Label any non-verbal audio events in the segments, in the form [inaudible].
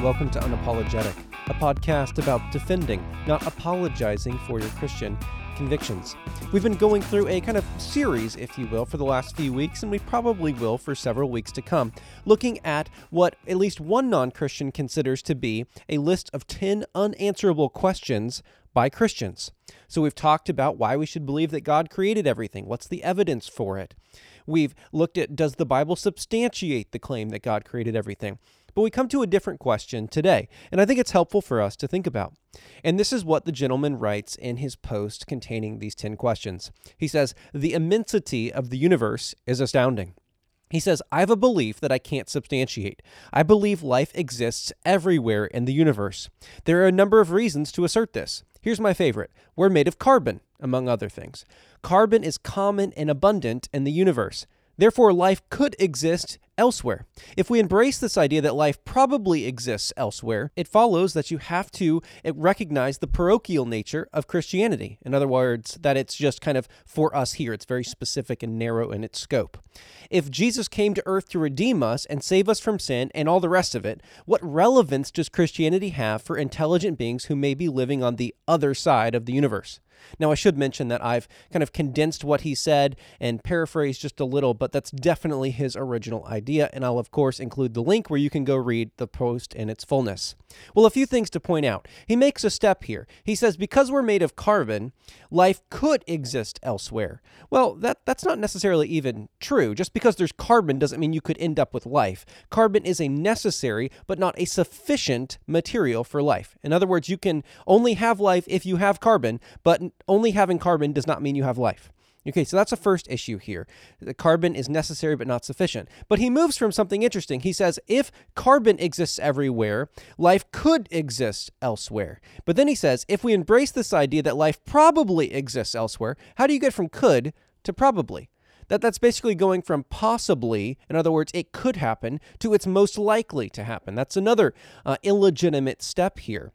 and welcome to Unapologetic, a podcast about defending, not apologizing for your Christian convictions. We've been going through a kind of series, if you will, for the last few weeks, and we probably will for several weeks to come, looking at what at least one non Christian considers to be a list of 10 unanswerable questions by Christians. So we've talked about why we should believe that God created everything. What's the evidence for it? We've looked at does the Bible substantiate the claim that God created everything? But we come to a different question today, and I think it's helpful for us to think about. And this is what the gentleman writes in his post containing these 10 questions. He says, The immensity of the universe is astounding. He says, I have a belief that I can't substantiate. I believe life exists everywhere in the universe. There are a number of reasons to assert this. Here's my favorite we're made of carbon, among other things. Carbon is common and abundant in the universe. Therefore, life could exist elsewhere. If we embrace this idea that life probably exists elsewhere, it follows that you have to eh, recognize the parochial nature of Christianity. In other words, that it's just kind of for us here, it's very specific and narrow in its scope. If Jesus came to earth to redeem us and save us from sin and all the rest of it, what relevance does Christianity have for intelligent beings who may be living on the other side of the universe? Now, I should mention that I've kind of condensed what he said and paraphrased just a little, but that's definitely his original idea. And I'll, of course, include the link where you can go read the post in its fullness. Well, a few things to point out. He makes a step here. He says, because we're made of carbon, life could exist elsewhere. Well, that, that's not necessarily even true. Just because there's carbon doesn't mean you could end up with life. Carbon is a necessary, but not a sufficient material for life. In other words, you can only have life if you have carbon, but only having carbon does not mean you have life. Okay, so that's the first issue here. The carbon is necessary but not sufficient. But he moves from something interesting. He says if carbon exists everywhere, life could exist elsewhere. But then he says if we embrace this idea that life probably exists elsewhere, how do you get from could to probably? That that's basically going from possibly, in other words, it could happen, to it's most likely to happen. That's another uh, illegitimate step here.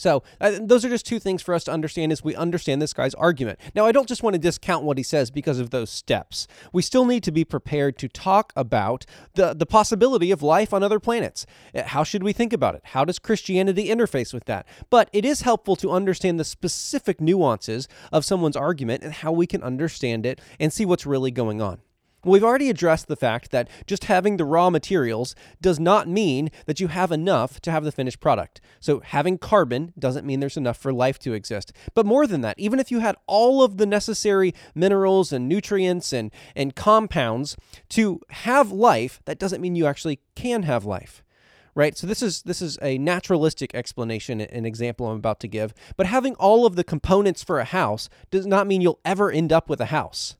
So uh, those are just two things for us to understand as we understand this guy's argument. Now, I don't just want to discount what he says because of those steps. We still need to be prepared to talk about the, the possibility of life on other planets. Uh, how should we think about it? How does Christianity interface with that? But it is helpful to understand the specific nuances of someone's argument and how we can understand it and see what's really going on. We've already addressed the fact that just having the raw materials does not mean that you have enough to have the finished product. So, having carbon doesn't mean there's enough for life to exist. But more than that, even if you had all of the necessary minerals and nutrients and, and compounds to have life, that doesn't mean you actually can have life right so this is this is a naturalistic explanation an example i'm about to give but having all of the components for a house does not mean you'll ever end up with a house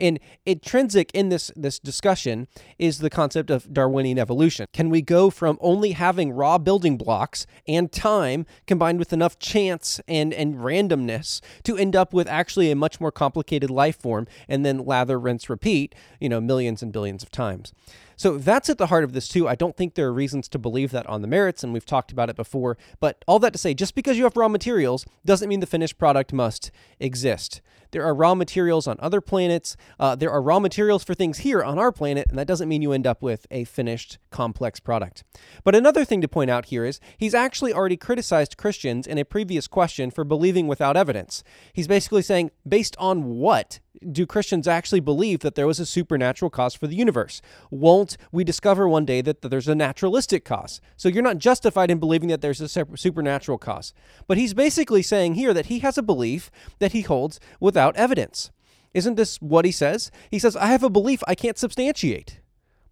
and intrinsic in this this discussion is the concept of Darwinian evolution. Can we go from only having raw building blocks and time combined with enough chance and and randomness to end up with actually a much more complicated life form and then lather, rinse, repeat, you know, millions and billions of times. So that's at the heart of this, too. I don't think there are reasons to believe that on the merits, and we've talked about it before. But all that to say, just because you have raw materials doesn't mean the finished product must exist. There are raw materials on other planets. Uh, there are raw materials for things here on our planet, and that doesn't mean you end up with a finished, complex product. But another thing to point out here is he's actually already criticized Christians in a previous question for believing without evidence. He's basically saying, based on what do Christians actually believe that there was a supernatural cause for the universe? Won't we discover one day that, that there's a naturalistic cause? So you're not justified in believing that there's a supernatural cause. But he's basically saying here that he has a belief that he holds without evidence. Isn't this what he says? He says, I have a belief I can't substantiate.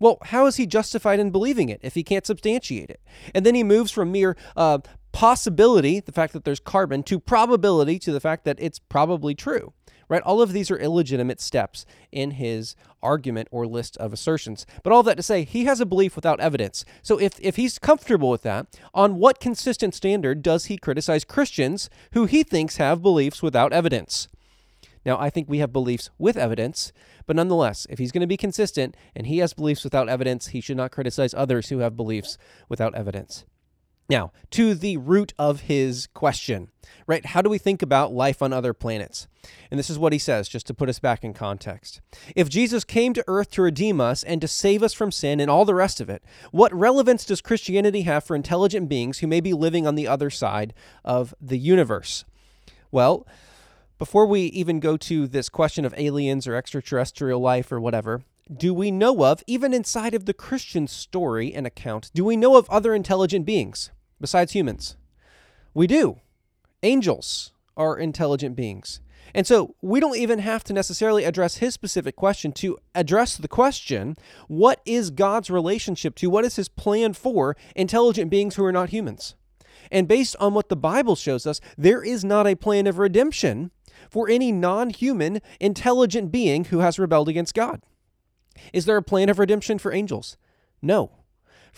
Well, how is he justified in believing it if he can't substantiate it? And then he moves from mere uh, possibility, the fact that there's carbon, to probability, to the fact that it's probably true right? All of these are illegitimate steps in his argument or list of assertions. But all that to say, he has a belief without evidence. So if, if he's comfortable with that, on what consistent standard does he criticize Christians who he thinks have beliefs without evidence? Now, I think we have beliefs with evidence, but nonetheless, if he's going to be consistent and he has beliefs without evidence, he should not criticize others who have beliefs without evidence. Now, to the root of his question, right? How do we think about life on other planets? And this is what he says, just to put us back in context. If Jesus came to earth to redeem us and to save us from sin and all the rest of it, what relevance does Christianity have for intelligent beings who may be living on the other side of the universe? Well, before we even go to this question of aliens or extraterrestrial life or whatever, do we know of, even inside of the Christian story and account, do we know of other intelligent beings besides humans? We do. Angels are intelligent beings. And so we don't even have to necessarily address his specific question to address the question what is God's relationship to, what is his plan for intelligent beings who are not humans? And based on what the Bible shows us, there is not a plan of redemption for any non human, intelligent being who has rebelled against God. Is there a plan of redemption for angels? No.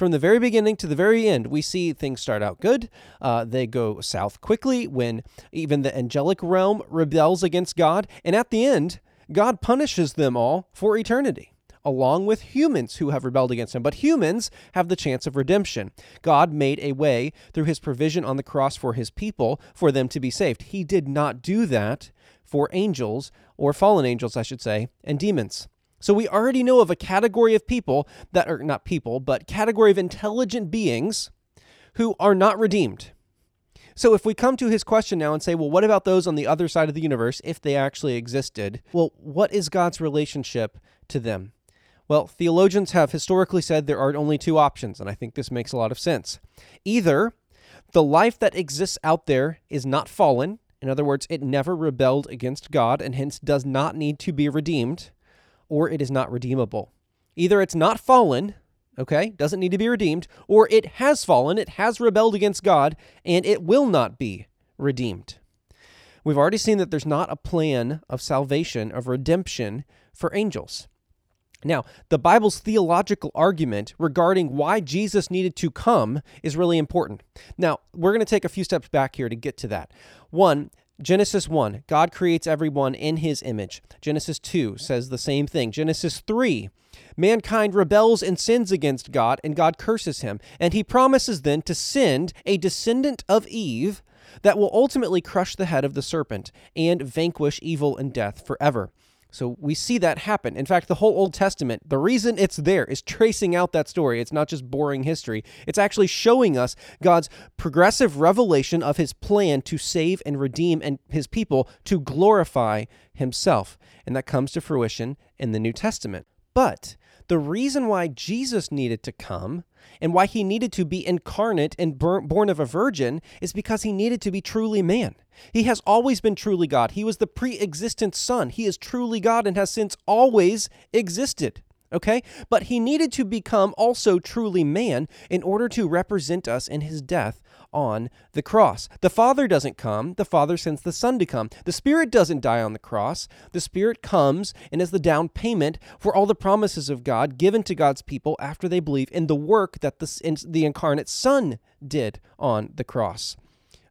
From the very beginning to the very end, we see things start out good. Uh, they go south quickly when even the angelic realm rebels against God. And at the end, God punishes them all for eternity, along with humans who have rebelled against Him. But humans have the chance of redemption. God made a way through His provision on the cross for His people for them to be saved. He did not do that for angels, or fallen angels, I should say, and demons. So we already know of a category of people that are not people, but category of intelligent beings who are not redeemed. So if we come to his question now and say, well, what about those on the other side of the universe if they actually existed? Well, what is God's relationship to them? Well, theologians have historically said there are only two options, and I think this makes a lot of sense. Either the life that exists out there is not fallen, in other words, it never rebelled against God and hence does not need to be redeemed or it is not redeemable. Either it's not fallen, okay, doesn't need to be redeemed, or it has fallen, it has rebelled against God, and it will not be redeemed. We've already seen that there's not a plan of salvation, of redemption for angels. Now, the Bible's theological argument regarding why Jesus needed to come is really important. Now, we're going to take a few steps back here to get to that. One, Genesis 1, God creates everyone in his image. Genesis 2 says the same thing. Genesis 3, mankind rebels and sins against God, and God curses him. And he promises then to send a descendant of Eve that will ultimately crush the head of the serpent and vanquish evil and death forever. So we see that happen. In fact, the whole Old Testament, the reason it's there is tracing out that story. It's not just boring history, it's actually showing us God's progressive revelation of his plan to save and redeem and his people to glorify himself. And that comes to fruition in the New Testament. But the reason why Jesus needed to come and why he needed to be incarnate and born of a virgin is because he needed to be truly man. He has always been truly God. He was the pre existent Son. He is truly God and has since always existed okay? But he needed to become also truly man in order to represent us in his death on the cross. The Father doesn't come, the Father sends the Son to come. The Spirit doesn't die on the cross. The Spirit comes and is the down payment for all the promises of God given to God's people after they believe in the work that the, the incarnate Son did on the cross.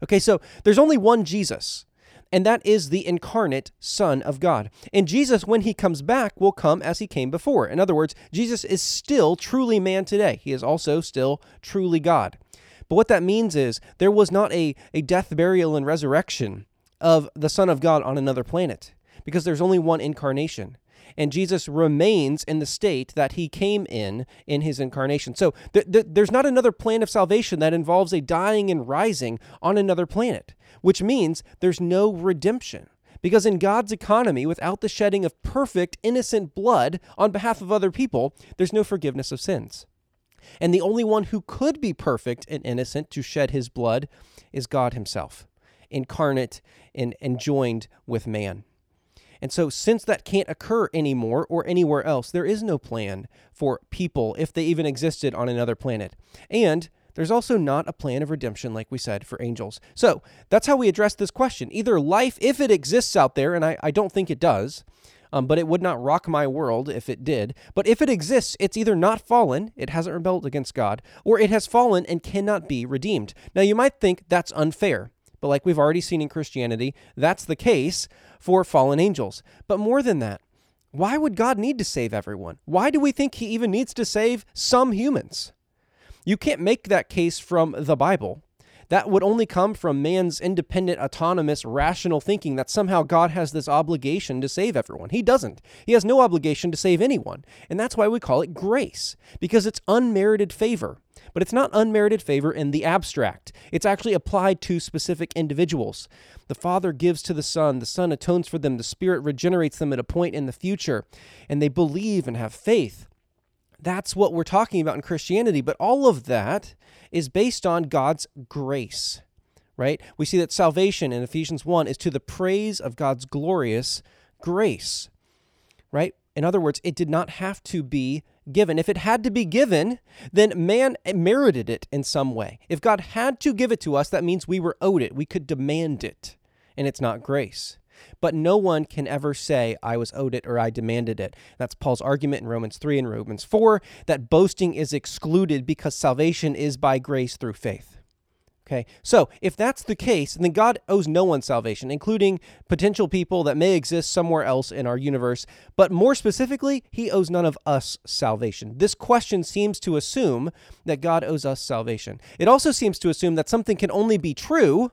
Okay, so there's only one Jesus and that is the incarnate Son of God. And Jesus, when he comes back, will come as he came before. In other words, Jesus is still truly man today. He is also still truly God. But what that means is there was not a, a death, burial, and resurrection of the Son of God on another planet because there's only one incarnation and Jesus remains in the state that he came in in his incarnation. So th- th- there's not another plan of salvation that involves a dying and rising on another planet, which means there's no redemption. Because in God's economy, without the shedding of perfect, innocent blood on behalf of other people, there's no forgiveness of sins. And the only one who could be perfect and innocent to shed his blood is God himself, incarnate and, and joined with man. And so, since that can't occur anymore or anywhere else, there is no plan for people if they even existed on another planet. And there's also not a plan of redemption, like we said, for angels. So, that's how we address this question. Either life, if it exists out there, and I, I don't think it does, um, but it would not rock my world if it did. But if it exists, it's either not fallen, it hasn't rebelled against God, or it has fallen and cannot be redeemed. Now, you might think that's unfair. But like we've already seen in Christianity, that's the case for fallen angels. But more than that, why would God need to save everyone? Why do we think he even needs to save some humans? You can't make that case from the Bible. That would only come from man's independent, autonomous, rational thinking that somehow God has this obligation to save everyone. He doesn't. He has no obligation to save anyone. And that's why we call it grace, because it's unmerited favor. But it's not unmerited favor in the abstract. It's actually applied to specific individuals. The Father gives to the Son, the Son atones for them, the Spirit regenerates them at a point in the future, and they believe and have faith. That's what we're talking about in Christianity. But all of that is based on God's grace, right? We see that salvation in Ephesians 1 is to the praise of God's glorious grace, right? In other words, it did not have to be given. If it had to be given, then man merited it in some way. If God had to give it to us, that means we were owed it. We could demand it, and it's not grace. But no one can ever say, I was owed it or I demanded it. That's Paul's argument in Romans 3 and Romans 4 that boasting is excluded because salvation is by grace through faith. Okay, so if that's the case, then God owes no one salvation, including potential people that may exist somewhere else in our universe. But more specifically, He owes none of us salvation. This question seems to assume that God owes us salvation. It also seems to assume that something can only be true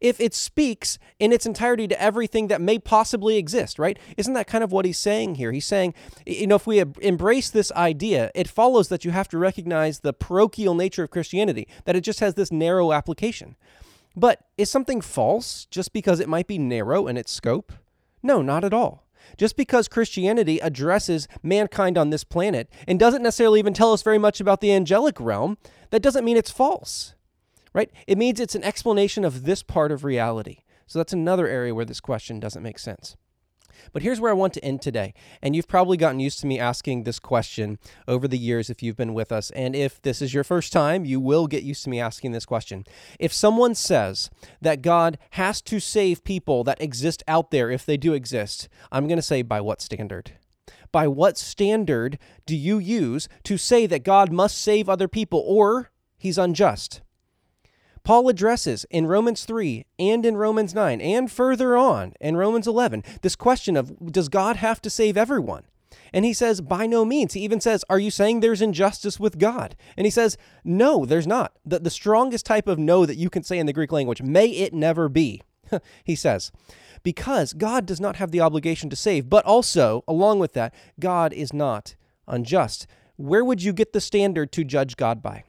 if it speaks in its entirety to everything that may possibly exist, right? Isn't that kind of what he's saying here? He's saying, you know, if we embrace this idea, it follows that you have to recognize the parochial nature of Christianity, that it just has this narrow application. But is something false just because it might be narrow in its scope? No, not at all. Just because Christianity addresses mankind on this planet and doesn't necessarily even tell us very much about the angelic realm, that doesn't mean it's false right? It means it's an explanation of this part of reality. So that's another area where this question doesn't make sense. But here's where I want to end today. And you've probably gotten used to me asking this question over the years if you've been with us. And if this is your first time, you will get used to me asking this question. If someone says that God has to save people that exist out there, if they do exist, I'm going to say, by what standard? By what standard do you use to say that God must save other people or he's unjust? Paul addresses in Romans 3 and in Romans 9 and further on in Romans 11 this question of does God have to save everyone? And he says, by no means. He even says, Are you saying there's injustice with God? And he says, No, there's not. The, the strongest type of no that you can say in the Greek language, may it never be. [laughs] he says, Because God does not have the obligation to save, but also, along with that, God is not unjust. Where would you get the standard to judge God by?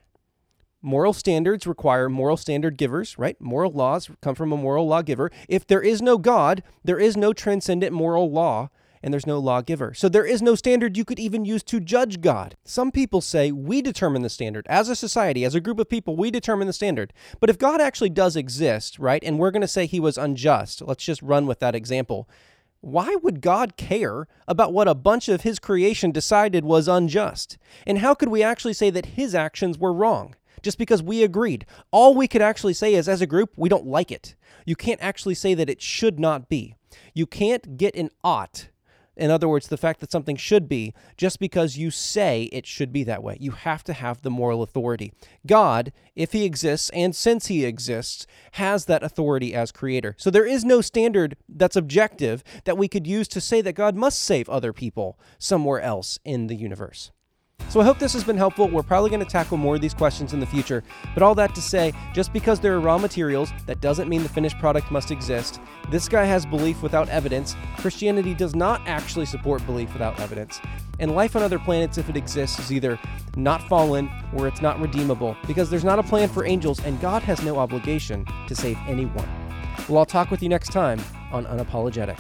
Moral standards require moral standard givers, right? Moral laws come from a moral lawgiver. If there is no God, there is no transcendent moral law and there's no lawgiver. So there is no standard you could even use to judge God. Some people say we determine the standard. As a society, as a group of people, we determine the standard. But if God actually does exist, right, and we're going to say he was unjust, let's just run with that example. Why would God care about what a bunch of his creation decided was unjust? And how could we actually say that his actions were wrong? Just because we agreed. All we could actually say is, as a group, we don't like it. You can't actually say that it should not be. You can't get an ought. In other words, the fact that something should be just because you say it should be that way. You have to have the moral authority. God, if he exists and since he exists, has that authority as creator. So there is no standard that's objective that we could use to say that God must save other people somewhere else in the universe. So I hope this has been helpful. We're probably going to tackle more of these questions in the future. But all that to say, just because there are raw materials, that doesn't mean the finished product must exist. This guy has belief without evidence. Christianity does not actually support belief without evidence. And life on other planets, if it exists, is either not fallen or it's not redeemable because there's not a plan for angels and God has no obligation to save anyone. Well, I'll talk with you next time on Unapologetic.